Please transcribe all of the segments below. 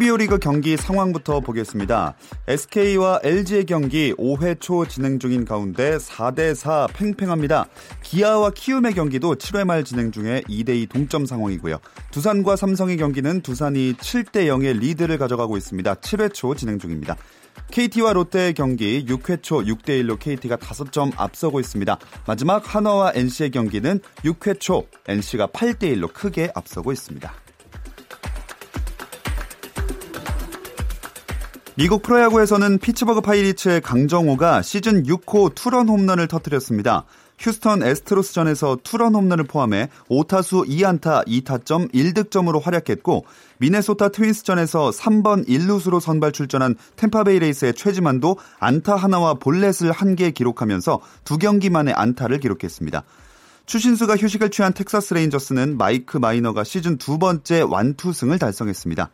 KBO 리그 경기 상황부터 보겠습니다. SK와 LG의 경기 5회 초 진행 중인 가운데 4대4 팽팽합니다. 기아와 키움의 경기도 7회 말 진행 중에 2대2 동점 상황이고요. 두산과 삼성의 경기는 두산이 7대0의 리드를 가져가고 있습니다. 7회 초 진행 중입니다. KT와 롯데의 경기 6회 초 6대1로 KT가 5점 앞서고 있습니다. 마지막 한화와 NC의 경기는 6회 초 NC가 8대1로 크게 앞서고 있습니다. 미국 프로야구에서는 피츠버그 파이리츠의 강정호가 시즌 6호 투런 홈런을 터뜨렸습니다. 휴스턴 애스트로스전에서 투런 홈런을 포함해 5타수 2안타 2타점 1득점으로 활약했고 미네소타 트윈스전에서 3번 1루수로 선발 출전한 탬파베이 레이스의 최지만도 안타 하나와 볼넷을 한 개 기록하면서 두 경기 만에 안타를 기록했습니다. 추신수가 휴식을 취한 텍사스 레인저스는 마이크 마이너가 시즌 두 번째 완투승을 달성했습니다.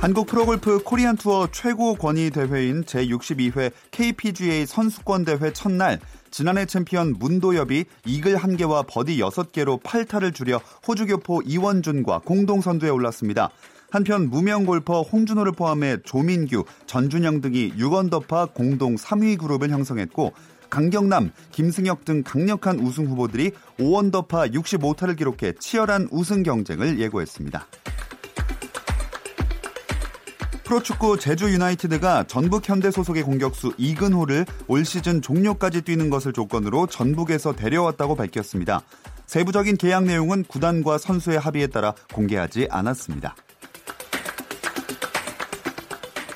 한국 프로골프 코리안 투어 최고 권위 대회인 제62회 KPGA 선수권 대회 첫날 지난해 챔피언 문도엽이 이글 1개와 버디 6개로 8타를 줄여 호주 교포 이원준과 공동 선두에 올랐습니다. 한편 무명 골퍼 홍준호를 포함해 조민규, 전준영 등이 6언더파 공동 3위 그룹을 형성했고 강경남, 김승혁 등 강력한 우승 후보들이 5언더파 65타를 기록해 치열한 우승 경쟁을 예고했습니다. 프로축구 제주 유나이티드가 전북 현대 소속의 공격수 이근호를 올 시즌 종료까지 뛰는 것을 조건으로 전북에서 데려왔다고 밝혔습니다. 세부적인 계약 내용은 구단과 선수의 합의에 따라 공개하지 않았습니다.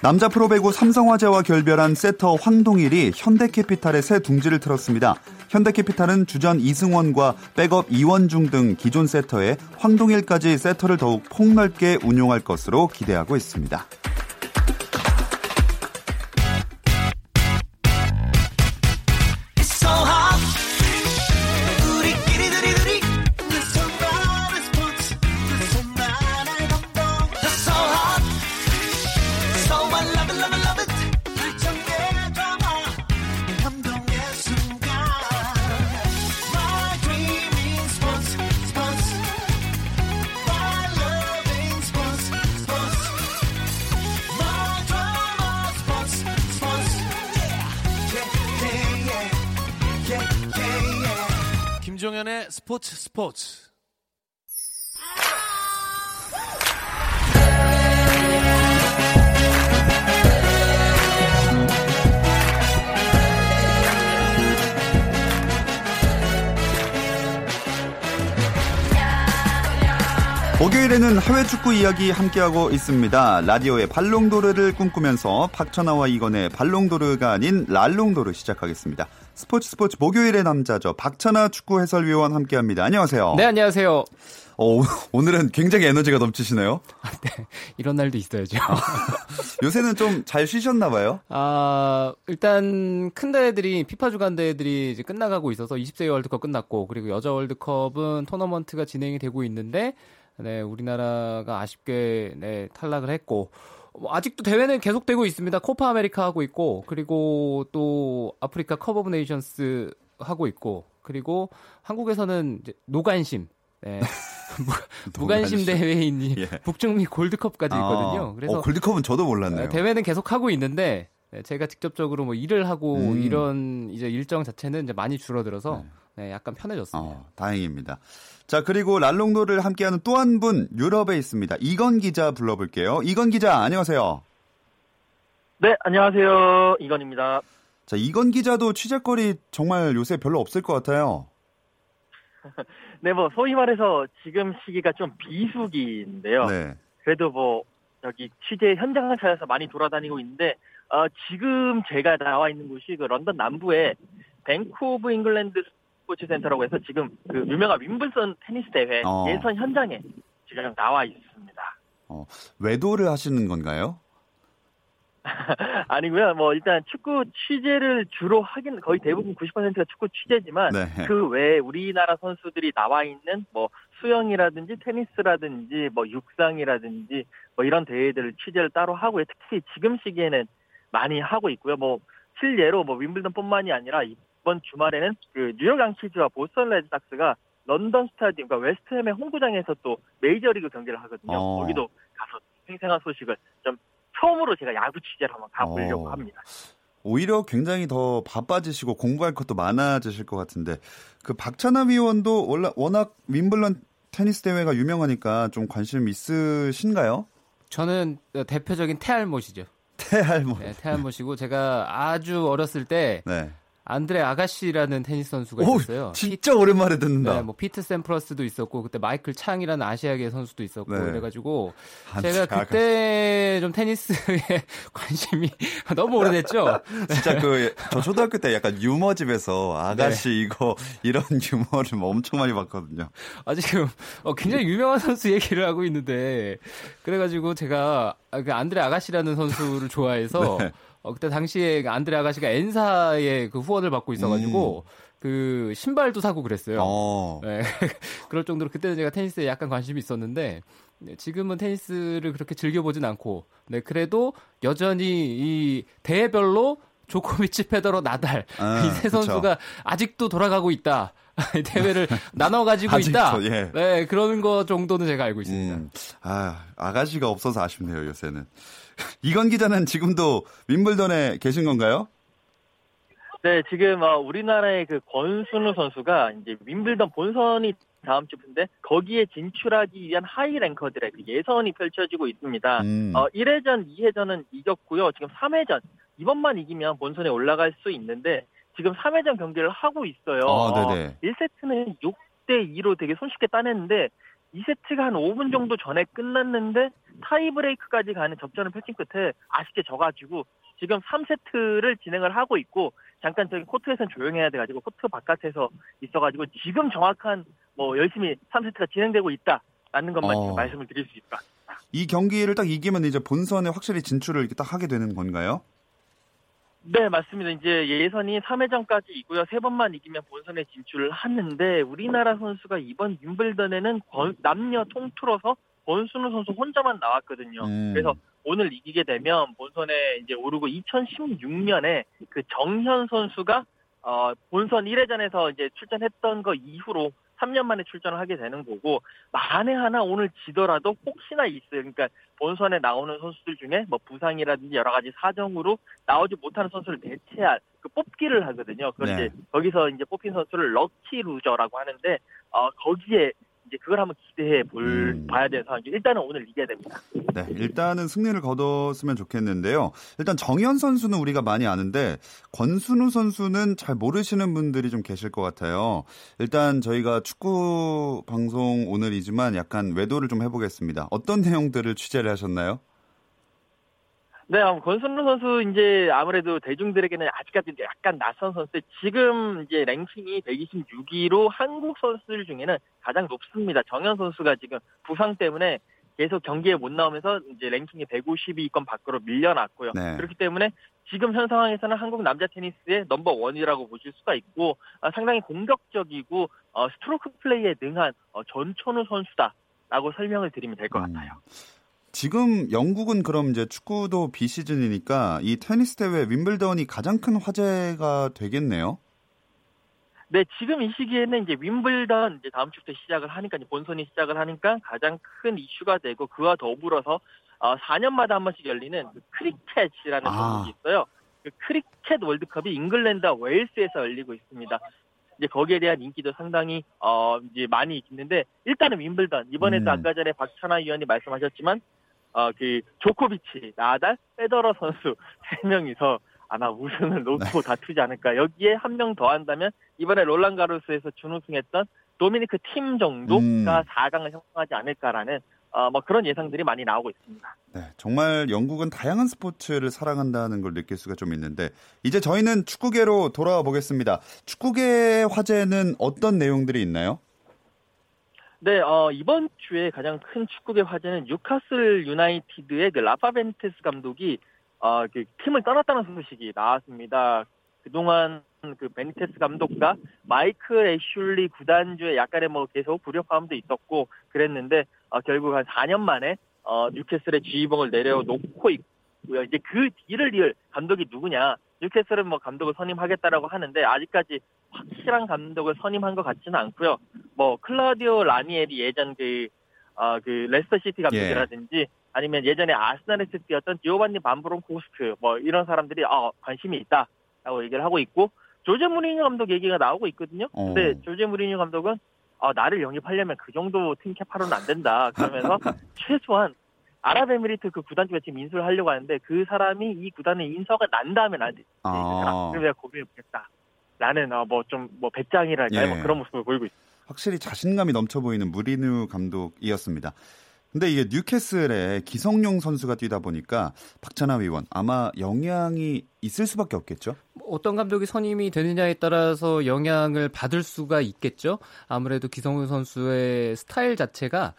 남자 프로배구 삼성화재와 결별한 세터 황동일이 현대캐피탈에 새 둥지를 틀었습니다. 현대캐피탈은 주전 이승원과 백업 이원중 등 기존 세터에 황동일까지 세터를 더욱 폭넓게 운용할 것으로 기대하고 있습니다. 목요일에는 해외 축구 이야기 함께하고 있습니다. 라디오의 발롱도르를 꿈꾸면서 박천아와 이건의 발롱도르가 아닌 랄롱도르 시작하겠습니다. 스포츠 스포츠 목요일의 남자죠. 박찬아 축구 해설위원 함께합니다. 안녕하세요. 네, 안녕하세요. 어, 오늘은 굉장히 에너지가 넘치시네요. 네, 이런 날도 있어야죠. 요새는 좀 잘 쉬셨나 봐요. 아, 일단 큰 대회들이 피파 주간 대회들이 이제 끝나가고 있어서 20세 월드컵 끝났고 그리고 여자 월드컵은 토너먼트가 진행이 되고 있는데 네, 우리나라가 아쉽게 네, 탈락을 했고 뭐 아직도 대회는 계속되고 있습니다. 코파 아메리카 하고 있고 그리고 또 아프리카 컵 오브 네이션스 하고 있고 그리고 한국에서는 이제 노관심 네. 무관심 대회인 예. 북중미 골드컵까지 있거든요. 아, 그래서 어, 골드컵은 저도 몰랐네요. 대회는 계속 하고 있는데 네, 제가 직접적으로 뭐 일을 하고 음. 이런 이제 일정 자체는 이제 많이 줄어들어서 네. 네, 약간 편해졌습니다. 어, 다행입니다. 자, 그리고 랄롱도를 함께하는 또 한 분 유럽에 있습니다. 이건 기자 불러볼게요. 이건 기자, 안녕하세요. 네, 안녕하세요. 이건입니다. 자, 이건 기자도 취재거리 정말 요새 별로 없을 것 같아요. 네, 뭐, 소위 말해서 지금 시기가 좀 비수기인데요. 네. 그래도 뭐, 여기 취재 현장을 찾아서 많이 돌아다니고 있는데, 어, 지금 제가 나와 있는 곳이 그 런던 남부에 뱅크 오브 잉글랜드 스포츠 센터라고 해서 지금 그 유명한 윈블던 테니스 대회 어. 예선 현장에 지금 나와 있습니다. 어, 외도를 하시는 건가요? 아니고요. 뭐 일단 축구 취재를 주로 하긴 거의 대부분 90%가 축구 취재지만 네. 그 외에 우리나라 선수들이 나와 있는 뭐 수영이라든지 테니스라든지 뭐 육상이라든지 뭐 이런 대회들을 취재를 따로 하고요. 특히 지금 시기에는 많이 하고 있고요. 뭐 실례로 뭐 윈블던뿐만이 아니라 이번 주말에는 그 뉴욕 양키즈와 보스턴 레드삭스가 런던 스타디움, 그러니까 웨스트햄의 홈구장에서 또 메이저리그 경기를 하거든요. 어. 거기도 가서 생생한 소식을 좀 처음으로 제가 야구 취재를 한번 가보려고 어. 합니다. 오히려 굉장히 더 바빠지시고 공부할 것도 많아지실 것 같은데 그 박찬하 위원도 원래 워낙 윈블던 테니스 대회가 유명하니까 좀 관심 있으신가요? 저는 대표적인 태알못이죠. 태알못. 네, 태알못이고 제가 아주 어렸을 때 네. 안드레 아가씨라는 테니스 선수가 있었어요. 오, 진짜 피, 오랜만에 듣는다. 네, 뭐 피트 샘프러스도 있었고 그때 마이클 창이라는 아시아계 선수도 있었고 네. 그래가지고 제가 그때 아가씨. 좀 테니스에 관심이 너무 오래됐죠. 진짜 그 저 초등학교 때 약간 유머 집에서 아가씨 네. 이거 이런 유머를 뭐 엄청 많이 봤거든요. 아 지금 어, 굉장히 유명한 선수 얘기를 하고 있는데 그래가지고 제가 그 안드레 아가씨라는 선수를 좋아해서. 네. 어, 그때 당시에 그 안드레 아가씨가 엔사의 그 후원을 받고 있어가지고, 음. 그 신발도 사고 그랬어요. 어. 네. 그럴 정도로 그때는 제가 테니스에 약간 관심이 있었는데 네, 지금은 테니스를 그렇게 즐겨보진 않고 네 그래도 여전히 이 대회별로 조코비치, 페더러, 나달 아, 이세 선수가 아직도 돌아가고 있다. 대회를 나눠 가지고 있다. 예. 네 그런 거 정도는 제가 알고 있습니다. 음, 아 아가씨가 없어서 아쉽네요 요새는. 이건 기자는 지금도 윈블던에 계신 건가요? 네, 지금 어, 우리나라의 그 권순우 선수가 이제 윈블던 본선이 다음 주인데 거기에 진출하기 위한 하이 랭커들의 그 예선이 펼쳐지고 있습니다. 음. 어, 1회전, 2회전은 이겼고요. 지금 3회전 이번만 이기면 본선에 올라갈 수 있는데 지금 3회전 경기를 하고 있어요. 아, 네네. 1세트는 6대 2로 되게 손쉽게 따냈는데 2세트가 한 5분 정도 전에 끝났는데 타이브레이크까지 가는 접전을 펼친 끝에 아쉽게 져가지고 지금 3세트를 진행을 하고 있고 잠깐 저기 코트에서는 조용해야 돼가지고 코트 바깥에서 있어가지고 지금 정확한 뭐 열심히 3세트가 진행되고 있다라는 것만 어. 말씀을 드릴 수 같습니다. 이 경기를 딱 이기면 이제 본선에 확실히 진출을 이렇게 딱 하게 되는 건가요? 네, 맞습니다. 이제 예선이 3회전까지 있고요. 세 번만 이기면 본선에 진출을 하는데 우리나라 선수가 이번 윈블던에는 남녀 통틀어서 권순우 선수 혼자만 나왔거든요. 음. 그래서 오늘 이기게 되면 본선에 이제 오르고 2016년에 그 정현 선수가 어 본선 1회전에서 이제 출전했던 거 이후로 3년 만에 출전을 하게 되는 거고 만에 하나 오늘 지더라도 혹시나 있어요. 그러니까 본선에 나오는 선수들 중에 뭐 부상이라든지 여러 가지 사정으로 나오지 못하는 선수를 대체할 그 뽑기를 하거든요. 그런데 네. 거기서 이제 뽑힌 선수를 lucky loser라고 하는데 어 거기에 이제 그걸 한번 기대해 볼 음. 봐야 돼서 일단은 오늘 이겨야 됩니다. 네, 일단은 승리를 거뒀으면 좋겠는데요. 일단 정현 선수는 우리가 많이 아는데 권순우 선수는 잘 모르시는 분들이 좀 계실 것 같아요. 일단 저희가 축구 방송 오늘이지만 약간 외도를 좀 해보겠습니다. 어떤 내용들을 취재를 하셨나요? 네, 권순우 선수 이제 아무래도 대중들에게는 아직까지 약간 낯선 선수. 지금 이제 랭킹이 126위로 한국 선수들 중에는 가장 높습니다. 정현 선수가 지금 부상 때문에 계속 경기에 못 나오면서 이제 랭킹이 152위권 밖으로 밀려났고요. 네. 그렇기 때문에 지금 현 상황에서는 한국 남자 테니스의 넘버 원이라고 보실 수가 있고 어, 상당히 공격적이고 어, 스트로크 플레이에 능한 어, 전천후 선수다라고 설명을 드리면 될 것 음. 같아요. 지금 영국은 그럼 이제 축구도 비시즌이니까 이 테니스 대회 윈블던이 가장 큰 화제가 되겠네요. 네, 지금 이 시기에는 이제 윈블던 이제 다음 주부터 시작을 하니까 본선이 시작을 하니까 가장 큰 이슈가 되고 그와 더불어서 어, 4년마다 한 번씩 열리는 그 크리켓이라는 아. 종목이 있어요. 그 크리켓 월드컵이 잉글랜드와 웨일스에서 열리고 있습니다. 이제 거기에 대한 인기도 상당히 어 이제 많이 있는데 일단은 윈블던 이번에도 음. 아까 전에 박찬하 위원이 말씀하셨지만 어, 그, 조코비치, 나달, 페더러 선수 세 명이서 아마 우승을 놓고 네. 다투지 않을까. 여기에 한 명 더 한다면 이번에 롤란 가로스에서 준우승했던 도미니크 팀 정도가 음. 4강을 형성하지 않을까라는 어, 뭐 그런 예상들이 많이 나오고 있습니다. 네, 정말 영국은 다양한 스포츠를 사랑한다는 걸 느낄 수가 좀 있는데 이제 저희는 축구계로 돌아와 보겠습니다. 축구계 화제는 어떤 내용들이 있나요? 네, 어, 이번 주에 가장 큰 축구계 화제는 뉴캐슬 유나이티드의 그 라파 베니테스 감독이 어, 그 팀을 떠났다는 소식이 나왔습니다. 그동안 그 베니테스 감독과 마이클 애슐리 구단주의 약간의 뭐 계속 불협화음도 있었고 그랬는데 어, 결국 한 4년 만에 어, 뉴캐슬의 지휘봉을 내려놓고 있고요. 이제 그 뒤를 이을 감독이 누구냐? 뉴캐슬은 뭐 감독을 선임하겠다라고 하는데 아직까지 확실한 감독을 선임한 것 같지는 않고요. 뭐 클라우디오 라니에리 예전 그, 어, 그 레스터 시티 감독이라든지 예. 아니면 예전에 아스날에서 뛰었던 지오반니 반 브롱크호르스트 뭐 이런 사람들이 어, 관심이 있다라고 얘기를 하고 있고 조제 무리뉴 감독 얘기가 나오고 있거든요. 근데 어. 조제 무리뉴 감독은 어, 나를 영입하려면 그 정도 팀캡하로는 안 된다. 그러면서 최소한 아랍에미리트 그 구단 쪽에 지금 인수를 하려고 하는데 그 사람이 이 구단에 인서가 난 다음에 나한테 아. 그럼 내가 고민해 보겠다. 라는 어, 뭐좀 뭐 배짱이랄까요? 뭐 예. 뭐 그런 모습을 보이고 있습니다. 확실히 자신감이 넘쳐 보이는 무리뉴 감독이었습니다. 근데 이게 뉴캐슬에 기성용 선수가 뛰다 보니까 박찬하 위원 아마 영향이 있을 수밖에 없겠죠. 어떤 감독이 선임이 되느냐에 따라서 영향을 받을 수가 있겠죠. 아무래도 기성용 선수의 스타일 자체가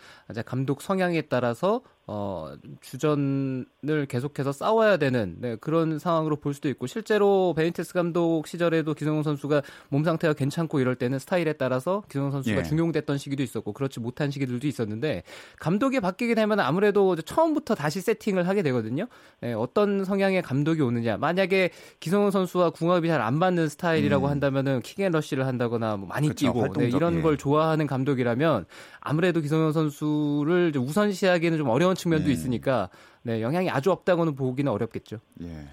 감독 성향에 따라서 어, 주전을 계속해서 싸워야 되는 네, 그런 상황으로 볼 수도 있고 실제로 베니테스 감독 시절에도 기성용 선수가 몸 상태가 괜찮고 이럴 때는 스타일에 따라서 기성용 선수가 예. 중용됐던 시기도 있었고 그렇지 못한 시기들도 있었는데 감독이 바뀌게 되면 아무래도 처음부터 다시 세팅을 하게 되거든요. 네, 어떤 성향의 감독이 오느냐 만약에 기성용 선수와 궁합이 잘 안 맞는 스타일이라고 음. 한다면은 킥앤러시를 한다거나 뭐 많이 그쵸, 뛰고 네, 이런 걸 좋아하는 감독이라면 아무래도 기성용 선수를 우선시하기에는 좀 어려운 측면도 네. 있으니까 네, 영향이 아주 없다고는 보기는 어렵겠죠. 예.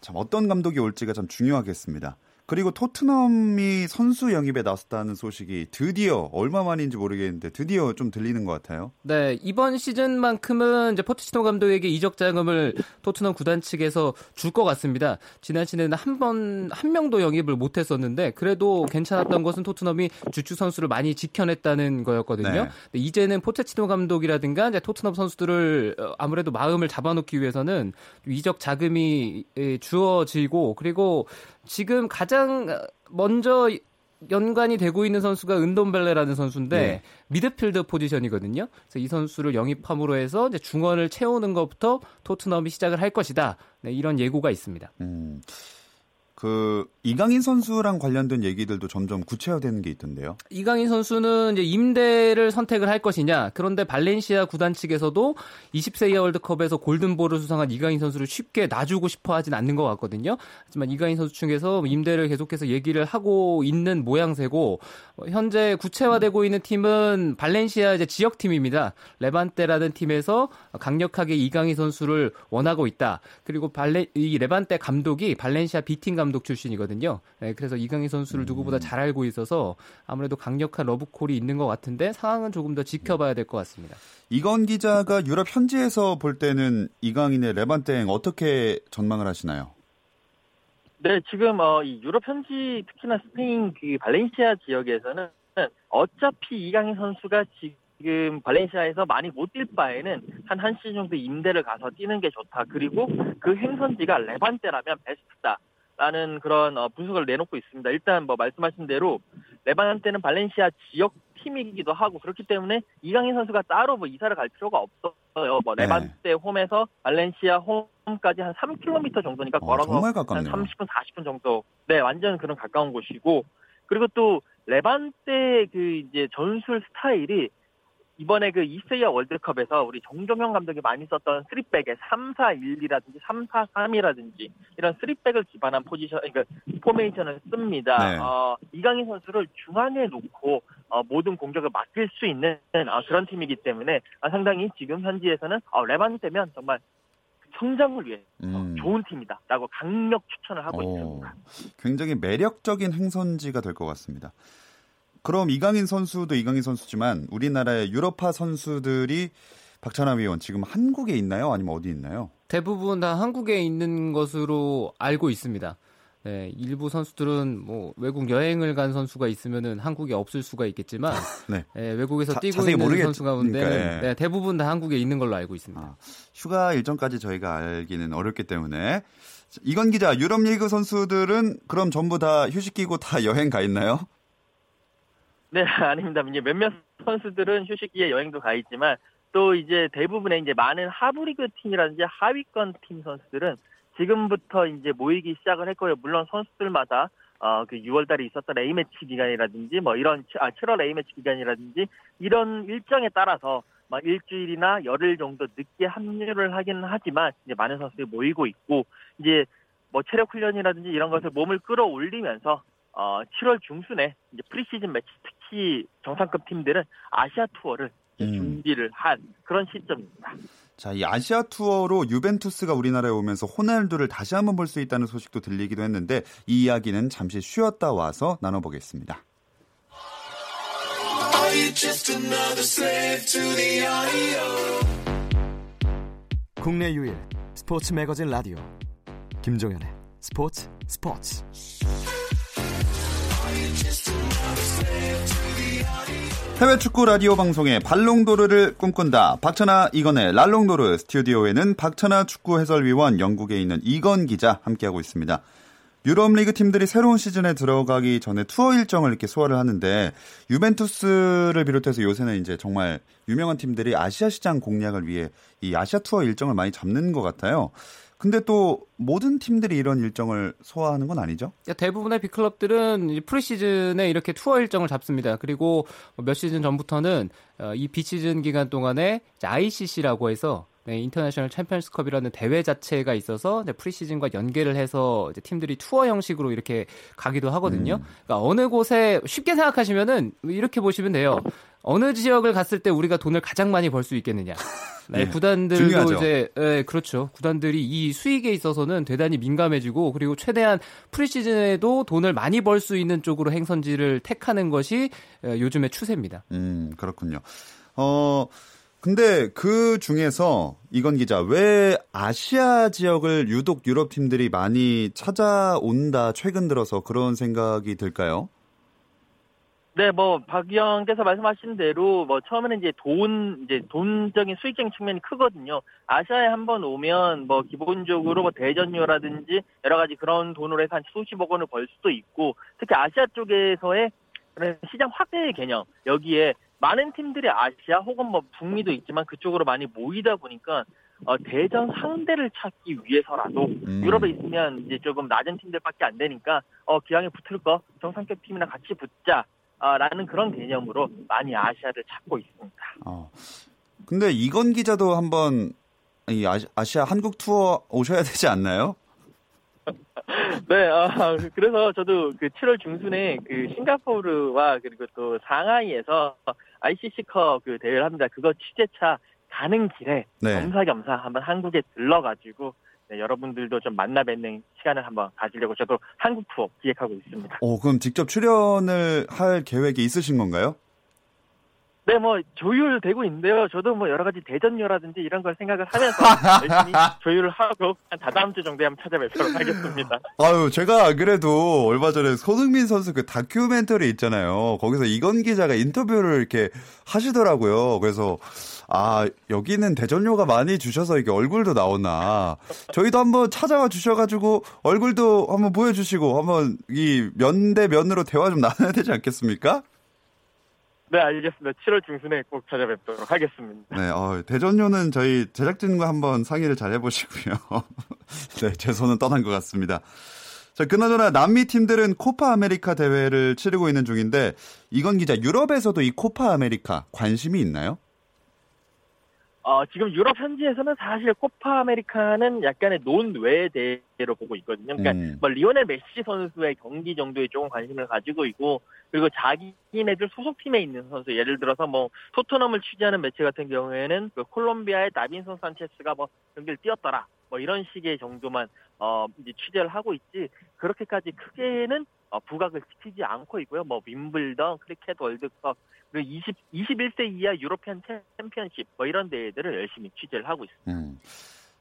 참 어떤 감독이 올지가 참 중요하겠습니다. 그리고 토트넘이 선수 영입에 나섰다는 소식이 드디어 얼마 만인지 모르겠는데 드디어 좀 들리는 것 같아요. 네, 이번 시즌만큼은 이제 포트치노 감독에게 이적 자금을 토트넘 구단 측에서 줄 것 같습니다. 지난 시즌에는 한 번 한 명도 영입을 못 했었는데 그래도 괜찮았던 것은 토트넘이 주축 선수를 많이 지켜냈다는 거였거든요. 네. 이제는 포테치노 감독이라든가 이제 토트넘 선수들을 어, 아무래도 마음을 잡아놓기 위해서는 이적 자금이 주어지고 그리고 지금 가장 먼저 연관이 되고 있는 선수가 은돈벨레라는 선수인데 네. 미드필드 포지션이거든요. 그래서 이 선수를 영입함으로 해서 이제 중원을 채우는 것부터 토트넘이 시작을 할 것이다. 네, 이런 예고가 있습니다. 음. 그 이강인 선수랑 관련된 얘기들도 점점 구체화되는 게 있던데요. 이강인 선수는 이제 임대를 선택을 할 것이냐. 그런데 발렌시아 구단 측에서도 20세 이하 월드컵에서 골든볼을 수상한 이강인 선수를 쉽게 놔주고 싶어 하진 않는 것 같거든요. 하지만 이강인 선수 측에서 임대를 계속해서 얘기를 하고 있는 모양새고 현재 구체화되고 있는 팀은 발렌시아 이제 지역 팀입니다. 레반테라는 팀에서 강력하게 이강인 선수를 원하고 있다. 그리고 발레 이 레반테 감독이 발렌시아 B팀 감독 출신이거든요. 네, 그래서 이강인 선수를 누구보다 잘 알고 있어서 아무래도 강력한 러브콜이 있는 것 같은데 상황은 조금 더 지켜봐야 될 것 같습니다. 이건 기자가 유럽 현지에서 볼 때는 이강인의 레반테행 어떻게 전망을 하시나요? 네, 지금 어, 이 유럽 현지 특히나 스페인 그 발렌시아 지역에서는 어차피 이강인 선수가 지금 발렌시아에서 많이 못 뛸 바에는 한 한 시즌 정도 임대를 가서 뛰는 게 좋다. 그리고 그 행선지가 레반테라면 베스트다. 라는 그런 어, 분석을 내놓고 있습니다. 일단 뭐 말씀하신 대로 레바논테는 발렌시아 지역 팀이기도 하고 그렇기 때문에 이강인 선수가 따로 뭐 이사를 갈 필요가 없어요. 뭐 네. 레반테 홈에서 발렌시아 홈까지 한 3km 정도니까 어, 걸어서 한 30분 40분 정도. 네, 완전 그런 가까운 곳이고 그리고 또 레반테 그 이제 전술 스타일이 이번에 그 20세 이하 월드컵에서 우리 정정용 감독이 많이 썼던 3백의 3-4-1이라든지 3-4-3이라든지 이런 3백을 기반한 포지션, 그러니까 포메이션을 씁니다. 네. 어, 이강인 선수를 중앙에 놓고 어, 모든 공격을 맡길 수 있는 어, 그런 팀이기 때문에 어, 상당히 지금 현지에서는 어, 레반테면 정말 성장을 위해 음. 좋은 팀이다라고 강력 추천을 하고 오, 있습니다. 굉장히 매력적인 행선지가 될 것 같습니다. 그럼 이강인 선수도 이강인 선수지만 우리나라의 유럽파 선수들이 박찬하 위원 지금 한국에 있나요? 아니면 어디 있나요? 대부분 다 한국에 있는 것으로 알고 있습니다. 네, 일부 선수들은 뭐 외국 여행을 간 선수가 있으면은 한국에 없을 수가 있겠지만 네. 네, 외국에서 자, 뛰고 있는 모르겠- 선수 가운데 그러니까, 예. 네, 대부분 다 한국에 있는 걸로 알고 있습니다. 아, 휴가 일정까지 저희가 알기는 어렵기 때문에 자, 이건 기자 유럽 리그 선수들은 그럼 전부 다 휴식기고 다 여행 가 있나요? 네, 아닙니다. 이제 몇몇 선수들은 휴식기에 여행도 가 있지만 또 이제 대부분의 이제 많은 하부리그 팀이라든지 하위권 팀 선수들은 지금부터 이제 모이기 시작을 했고요. 물론 선수들마다 어, 그 6월달에 있었던 A 매치 기간이라든지 뭐 이런 아 7월 A 매치 기간이라든지 이런 일정에 따라서 막 일주일이나 열흘 정도 늦게 합류를 하기는 하지만 이제 많은 선수들이 모이고 있고 이제 뭐 체력 훈련이라든지 이런 것을 몸을 끌어올리면서 어 7월 중순에 이제 프리시즌 매치 특히 정상급 팀들은 아시아 투어를 음. 준비를 한 그런 시점입니다. 자, 이 아시아 투어로 유벤투스가 우리나라에 오면서 호날두를 다시 한번 볼 수 있다는 소식도 들리기도 했는데 이 이야기는 잠시 쉬었다 와서 나눠보겠습니다. 국내 유일 스포츠 매거진 라디오 김종현의 스포츠 스포츠 해외 축구 라디오 방송의 발롱도르를 꿈꾼다. 박찬아 이건의 랄롱도르 스튜디오에는 박찬아 축구 해설위원 영국에 있는 이건 기자 함께하고 있습니다. 유럽 리그 팀들이 새로운 시즌에 들어가기 전에 투어 일정을 이렇게 소화를 하는데 유벤투스를 비롯해서 요새는 이제 정말 유명한 팀들이 아시아 시장 공략을 위해 이 아시아 투어 일정을 많이 잡는 것 같아요. 근데 또 모든 팀들이 이런 일정을 소화하는 건 아니죠? 대부분의 빅클럽들은 프리시즌에 이렇게 투어 일정을 잡습니다. 그리고 몇 시즌 전부터는 어, 이 비시즌 기간 동안에 ICC라고 해서 네, 인터내셔널 챔피언스컵이라는 대회 자체가 있어서 프리시즌과 연계를 해서 이제 팀들이 투어 형식으로 이렇게 가기도 하거든요. 그러니까 어느 곳에 쉽게 생각하시면은 이렇게 보시면 돼요. 어느 지역을 갔을 때 우리가 돈을 가장 많이 벌 수 있겠느냐. 네, 네, 구단들도 중요하죠. 이제 예, 그렇죠. 구단들이 이 수익에 있어서는 대단히 민감해지고 그리고 최대한 프리시즌에도 돈을 많이 벌 수 있는 쪽으로 행선지를 택하는 것이 예, 요즘의 추세입니다. 음, 그렇군요. 어, 근데 그 중에서 이건 기자, 왜 아시아 지역을 유독 유럽 팀들이 많이 찾아온다, 최근 들어서 그런 생각이 들까요? 네, 뭐 박영께서 말씀하신 대로 뭐 처음에는 이제 돈 이제 돈적인 수익적인 측면이 크거든요. 아시아에 한번 오면 뭐 기본적으로 뭐 대전료라든지 여러 가지 그런 돈으로 해서 한 수십억 원을 벌 수도 있고 특히 아시아 쪽에서의 그런 시장 확대의 개념 여기에 많은 팀들이 아시아 혹은 뭐 북미도 있지만 그쪽으로 많이 모이다 보니까 어, 대전 상대를 찾기 위해서라도 음. 유럽에 있으면 이제 조금 낮은 팀들밖에 안 되니까 어 기왕에 붙을 거 정상급 팀이랑 같이 붙자. 아, 라는 그런 개념으로 많이 아시아를 찾고 있습니다. 어. 근데 이건 기자도 한번 이 아시- 아시아 한국 투어 오셔야 되지 않나요? 네, 아, 그래서 저도 그 7월 중순에 그 싱가포르와 그리고 또 상하이에서 ICC컵 그 대회를 합니다. 그거 취재차 가는 길에 네. 겸사겸사 한번 한국에 들러가지고 네, 여러분들도 좀 만나 뵙는 시간을 한번 가지려고 저도 한국 투어 기획하고 있습니다. 오, 그럼 직접 출연을 할 계획이 있으신 건가요? 네, 뭐 조율되고 있는데요. 저도 뭐 여러 가지 대전료라든지 이런 걸 생각을 하면서 열심히 조율을 하고 한 다다음 주 정도에 한번 찾아뵙도록 하겠습니다. 아유, 제가 안 그래도 얼마 전에 손흥민 선수 그 다큐멘터리 있잖아요. 거기서 이건 기자가 인터뷰를 이렇게 하시더라고요. 그래서 아, 여기는 대전료가 많이 주셔서 이게 얼굴도 나오나. 저희도 한번 찾아와 주셔가지고 얼굴도 한번 보여주시고 한번 이 면 대 면으로 대화 좀 나눠야 되지 않겠습니까? 네, 알겠습니다. 7월 중순에 꼭 찾아뵙도록 하겠습니다. 네, 어, 대전료는 저희 제작진과 한번 상의를 잘 해보시고요. 네, 제 손은 떠난 것 같습니다. 자, 그나저나 남미 팀들은 코파 아메리카 대회를 치르고 있는 중인데 이건 기자 유럽에서도 이 코파 아메리카 관심이 있나요? 어, 지금 유럽 현지에서는 사실 코파 아메리카는 약간의 논외 대회로 보고 있거든요. 그러니까 음. 뭐 리오넬 메시 선수의 경기 정도에 조금 관심을 가지고 있고 그리고 자기네들 소속팀에 있는 선수 예를 들어서 뭐 토트넘을 취재하는 매체 같은 경우에는 그 콜롬비아의 다빈손 산체스가 뭐 경기를 뛰었더라 뭐 이런 식의 정도만 어 이제 취재를 하고 있지 그렇게까지 크게는 어, 부각을 시키지 않고 있고요. 뭐 윈블던, 크리켓 월드컵 그리고 20 21세 이하 유로피안 챔피언십 뭐 이런 대회들을 열심히 취재를 하고 있습니다. 음.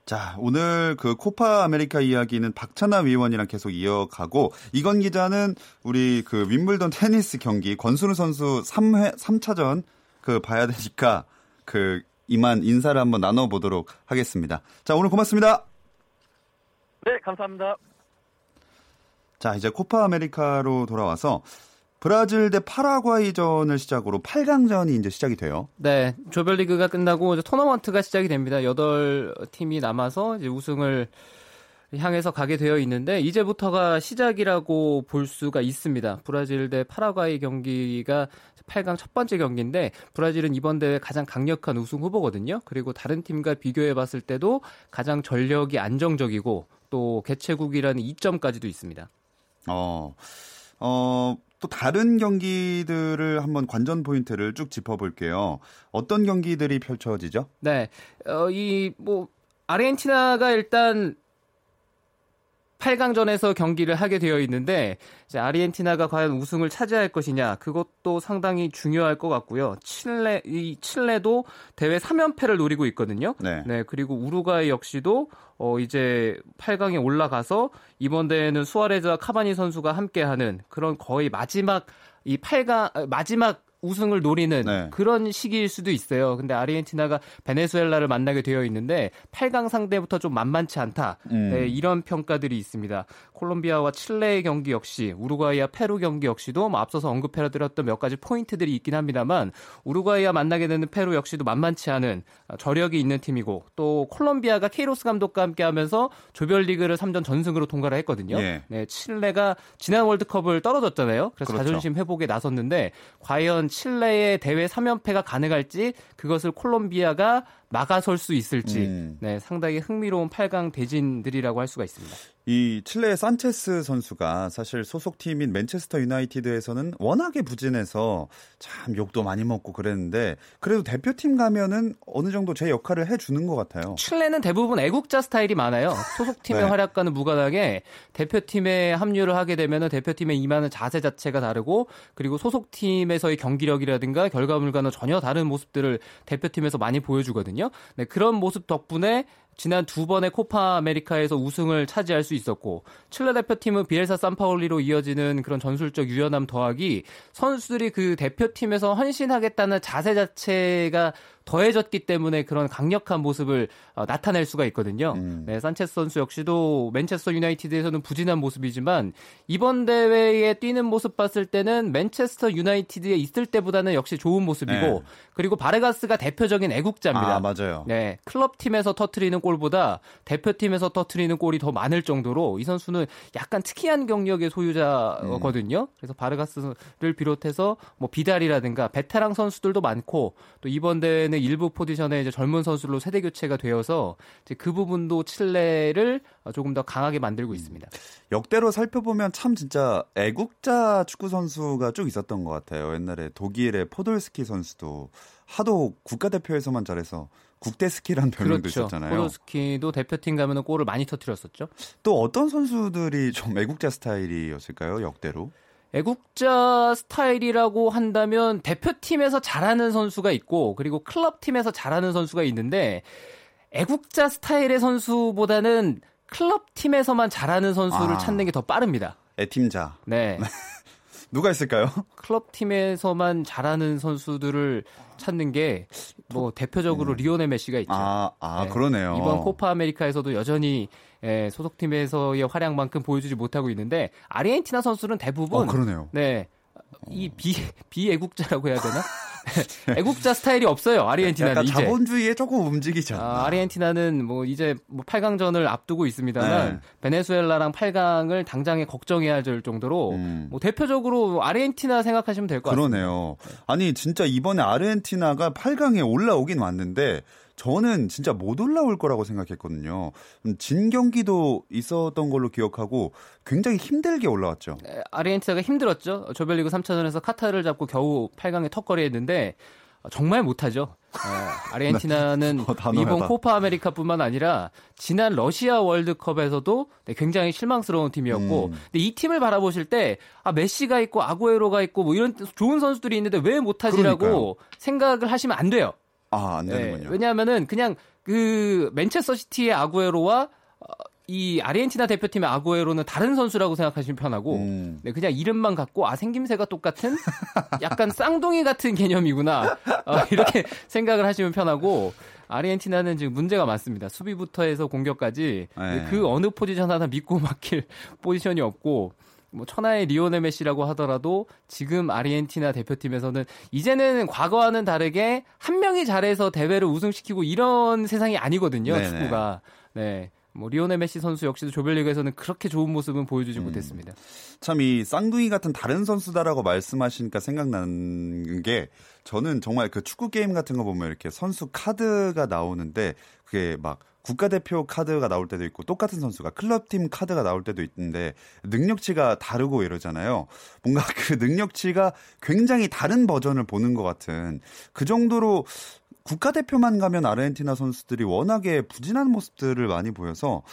자, 오늘 그 코파 아메리카 이야기는 박찬하 위원이랑 계속 이어가고 이건 기자는 우리 그 윈블던 테니스 경기 권순우 선수 3회 3차전 그 봐야 되니까 그 이만 인사를 한번 나눠 보도록 하겠습니다. 자, 오늘 고맙습니다. 네, 감사합니다. 자, 이제 코파 아메리카로 돌아와서 브라질 대 파라과이전을 시작으로 8강전이 이제 시작이 돼요. 네, 조별리그가 끝나고 이제 토너먼트가 시작이 됩니다. 여덟 팀이 남아서 이제 우승을 향해서 가게 되어 있는데 이제부터가 시작이라고 볼 수가 있습니다. 브라질 대 파라과이 경기가 8강 첫 번째 경기인데 브라질은 이번 대회 가장 강력한 우승 후보거든요. 그리고 다른 팀과 비교해 봤을 때도 가장 전력이 안정적이고 또 개최국이라는 이점까지도 있습니다. 어. 어, 또 다른 경기들을 한번 관전 포인트를 쭉 짚어볼게요. 어떤 경기들이 펼쳐지죠? 네, 어, 이, 뭐, 아르헨티나가 일단 8강전에서 경기를 하게 되어 있는데 이제 아르헨티나가 과연 우승을 차지할 것이냐 그것도 상당히 중요할 것 같고요. 칠레 이 칠레도 대회 3연패를 노리고 있거든요. 네. 네 그리고 우루과이 역시도 어 이제 8강에 올라가서 이번 대회는 수아레즈와 카바니 선수가 함께하는 그런 거의 마지막 이 8강 마지막 우승을 노리는 네. 그런 시기일 수도 있어요. 근데 아르헨티나가 베네수엘라를 만나게 되어 있는데 8강 상대부터 좀 만만치 않다. 음. 네, 이런 평가들이 있습니다. 콜롬비아와 칠레의 경기 역시 우루과이와 페루 경기 역시도 뭐 앞서서 언급해드렸던 몇 가지 포인트들이 있긴 합니다만 우루과이와 만나게 되는 페루 역시도 만만치 않은 저력이 있는 팀이고 또 콜롬비아가 케이로스 감독과 함께하면서 조별리그를 3전 전승으로 통과를 했거든요. 예. 네, 칠레가 지난 월드컵을 떨어졌잖아요. 그래서 그렇죠. 자존심 회복에 나섰는데 과연 칠레의 대회 3연패가 가능할지 그것을 콜롬비아가 막아설 수 있을지 음. 네, 상당히 흥미로운 8강 대진들이라고 할 수가 있습니다. 이 칠레의 산체스 선수가 사실 소속팀인 맨체스터 유나이티드에서는 워낙에 부진해서 참 욕도 많이 먹고 그랬는데 그래도 대표팀 가면은 어느 정도 제 역할을 해주는 것 같아요. 칠레는 대부분 애국자 스타일이 많아요. 소속팀의 네. 활약과는 무관하게 대표팀에 합류를 하게 되면 대표팀에 임하는 자세 자체가 다르고 그리고 소속팀에서의 경기력이라든가 결과물과는 전혀 다른 모습들을 대표팀에서 많이 보여주거든요. 네, 그런 모습 덕분에 지난 두 번의 코파 아메리카에서 우승을 차지할 수 있었고 칠레 대표팀은 비엘사 산파올리로 이어지는 그런 전술적 유연함 더하기 선수들이 그 대표팀에서 헌신하겠다는 자세 자체가 더해졌기 때문에 그런 강력한 모습을 어, 나타낼 수가 있거든요. 음. 네, 산체스 선수 역시도 맨체스터 유나이티드에서는 부진한 모습이지만 이번 대회에 뛰는 모습 봤을 때는 맨체스터 유나이티드에 있을 때보다는 역시 좋은 모습이고 네. 그리고 바레가스가 대표적인 애국자입니다. 아 맞아요. 네, 클럽 팀에서 터트리는 골보다 대표팀에서 터트리는 골이 더 많을 정도로 이 선수는 약간 특이한 경력의 소유자거든요. 그래서 바르가스를 비롯해서 뭐 비달이라든가 베테랑 선수들도 많고 또 이번 대회는 일부 포지션에 이제 젊은 선수로 세대 교체가 되어서 이제 그 부분도 칠레를 조금 더 강하게 만들고 있습니다. 역대로 살펴보면 참 진짜 애국자 축구 선수가 쭉 있었던 것 같아요. 옛날에 독일의 포돌스키 선수도 하도 국가대표에서만 잘해서 국대 스키라는 별명도 그렇죠. 있었잖아요. 포도 스키도 대표팀 가면은 골을 많이 터트렸었죠. 또 어떤 선수들이 좀 애국자 스타일이었을까요? 역대로? 애국자 스타일이라고 한다면 대표팀에서 잘하는 선수가 있고 그리고 클럽팀에서 잘하는 선수가 있는데 애국자 스타일의 선수보다는 클럽팀에서만 잘하는 선수를 아. 찾는 게 더 빠릅니다. 애팀자. 네. 누가 있을까요? 클럽 팀에서만 잘하는 선수들을 찾는 게 뭐 대표적으로 리오넬 메시가 있죠. 아, 아 네. 그러네요. 이번 코파 아메리카에서도 여전히 예, 소속팀에서의 활약만큼 보여주지 못하고 있는데 아르헨티나 선수는 대부분 어, 그러네요. 네. 이 비, 비애국자라고 해야 되나? 애국자 스타일이 없어요, 아르헨티나는 약간 이제. 자본주의에 조금 움직이지 않나. 아, 아르헨티나는 뭐 이제 뭐 8강전을 앞두고 있습니다만 네. 베네수엘라랑 8강을 당장에 걱정해야 될 정도로 음. 뭐 대표적으로 아르헨티나 생각하시면 될 것 같습니다. 그러네요. 아니 진짜 이번에 아르헨티나가 8강에 올라오긴 왔는데 저는 진짜 못 올라올 거라고 생각했거든요. 음, 진 경기도 있었던 걸로 기억하고 굉장히 힘들게 올라왔죠. 네, 아르헨티나가 힘들었죠. 조별리그 3차전에서 카타르를 잡고 겨우 8강에 턱걸이했는데 어, 정말 못하죠. 어, 아르헨티나는 어, 단호하다. 이번 코파 아메리카뿐만 아니라 지난 러시아 월드컵에서도 네, 굉장히 실망스러운 팀이었고, 음. 근데 이 팀을 바라보실 때 아, 메시가 있고 아구에로가 있고 뭐 이런 좋은 선수들이 있는데 왜 못하지라고 그러니까요. 생각을 하시면 안 돼요. 아, 안 네, 되는군요. 왜냐하면은 그냥 그 맨체스터 시티의 아구에로와 어, 이 아르헨티나 대표팀의 아구에로는 다른 선수라고 생각하시면 편하고 음. 네, 그냥 이름만 갖고 아 생김새가 똑같은 약간 쌍둥이 같은 개념이구나 어, 이렇게 생각을 하시면 편하고 아르헨티나는 지금 문제가 많습니다. 수비부터 해서 공격까지 네. 그 어느 포지션 하나 믿고 맡길 포지션이 없고 뭐 천하의 리오넬 메시라고 하더라도 지금 아르헨티나 대표팀에서는 이제는 과거와는 다르게 한 명이 잘해서 대회를 우승시키고 이런 세상이 아니거든요. 네네. 축구가. 네. 뭐 리오넬 메시 선수 역시도 조별리그에서는 그렇게 좋은 모습은 보여주지 음. 못했습니다. 참 이 쌍둥이 같은 다른 선수다라고 말씀하시니까 생각나는 게 저는 정말 그 축구 게임 같은 거 보면 이렇게 선수 카드가 나오는데 그게 막 국가대표 카드가 나올 때도 있고 똑같은 선수가 클럽팀 카드가 나올 때도 있는데 능력치가 다르고 이러잖아요. 뭔가 그 능력치가 굉장히 다른 버전을 보는 것 같은 그 정도로 국가대표만 가면 아르헨티나 선수들이 워낙에 부진한 모습들을 많이 보여서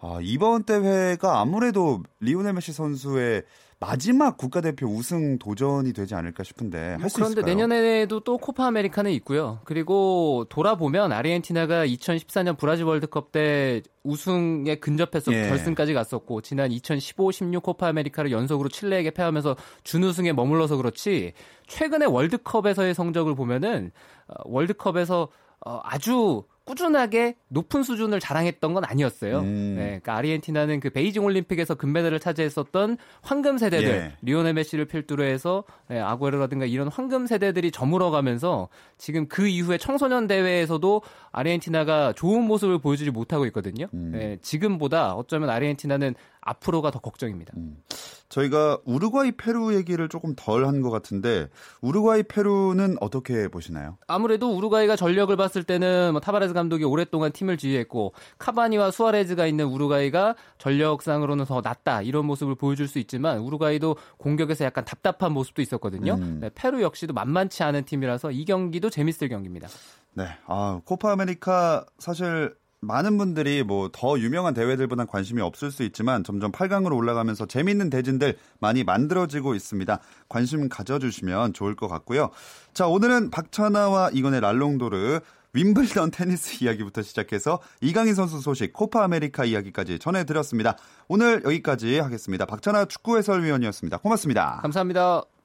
아, 이번 대회가 아무래도 리오넬 메시 선수의 마지막 국가대표 우승 도전이 되지 않을까 싶은데 할수 그런데 있을까요? 내년에도 또 코파 아메리카는 있고요. 그리고 돌아보면 아르헨티나가 2014년 브라질 월드컵 때 우승에 근접해서 예. 결승까지 갔었고 지난 2015, 16 코파 아메리카를 연속으로 칠레에게 패하면서 준우승에 머물러서 그렇지 최근에 월드컵에서의 성적을 보면은 어, 월드컵에서 어, 아주 꾸준하게 높은 수준을 자랑했던 건 아니었어요. 음. 네, 그러니까 아르헨티나는 그 베이징 올림픽에서 금메달을 차지했었던 황금 세대들, 예. 리오넬 메시를 필두로 해서 네, 아구에로라든가 이런 황금 세대들이 저물어가면서 지금 그 이후에 청소년 대회에서도 아르헨티나가 좋은 모습을 보여주지 못하고 있거든요. 음. 네, 지금보다 어쩌면 아르헨티나는 앞으로가 더 걱정입니다. 저희가 우루과이 페루 얘기를 조금 덜 한 것 같은데 우루과이 페루는 어떻게 보시나요? 아무래도 우루과이가 전력을 봤을 때는 뭐 타바레스 감독이 오랫동안 팀을 지휘했고 카바니와 수아레즈가 있는 우루과이가 전력상으로는 더 낫다 이런 모습을 보여줄 수 있지만 우루과이도 공격에서 약간 답답한 모습도 있었거든요. 음. 네, 페루 역시도 만만치 않은 팀이라서 이 경기도 재밌을 경기입니다. 네. 아, 코파 아메리카 사실 많은 분들이 뭐 더 유명한 대회들보다 관심이 없을 수 있지만 점점 8강으로 올라가면서 재밌는 대진들 많이 만들어지고 있습니다. 관심 가져주시면 좋을 것 같고요. 자, 오늘은 박찬하와 이건의 발롱도르 윈블던 테니스 이야기부터 시작해서 이강인 선수 소식, 코파 아메리카 이야기까지 전해드렸습니다. 오늘 여기까지 하겠습니다. 박찬하 축구 해설위원이었습니다. 고맙습니다. 감사합니다.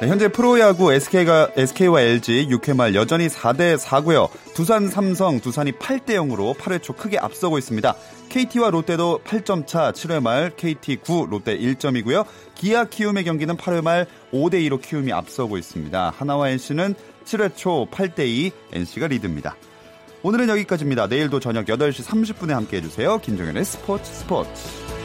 네, 현재 프로야구 SK가 SK와 LG 6회 말 여전히 4대 4고요. 두산 삼성 두산이 8대 0으로 8회 초 크게 앞서고 있습니다. KT와 롯데도 8점 차 7회 말 KT 9 롯데 1점이고요. 기아 키움의 경기는 8회 말 5대 2로 키움이 앞서고 있습니다. 하나와 NC는 7회 초 8대 2 NC가 리드입니다. 오늘은 여기까지입니다. 내일도 저녁 8시 30분에 함께 해주세요. 김종현의 스포츠 스포츠.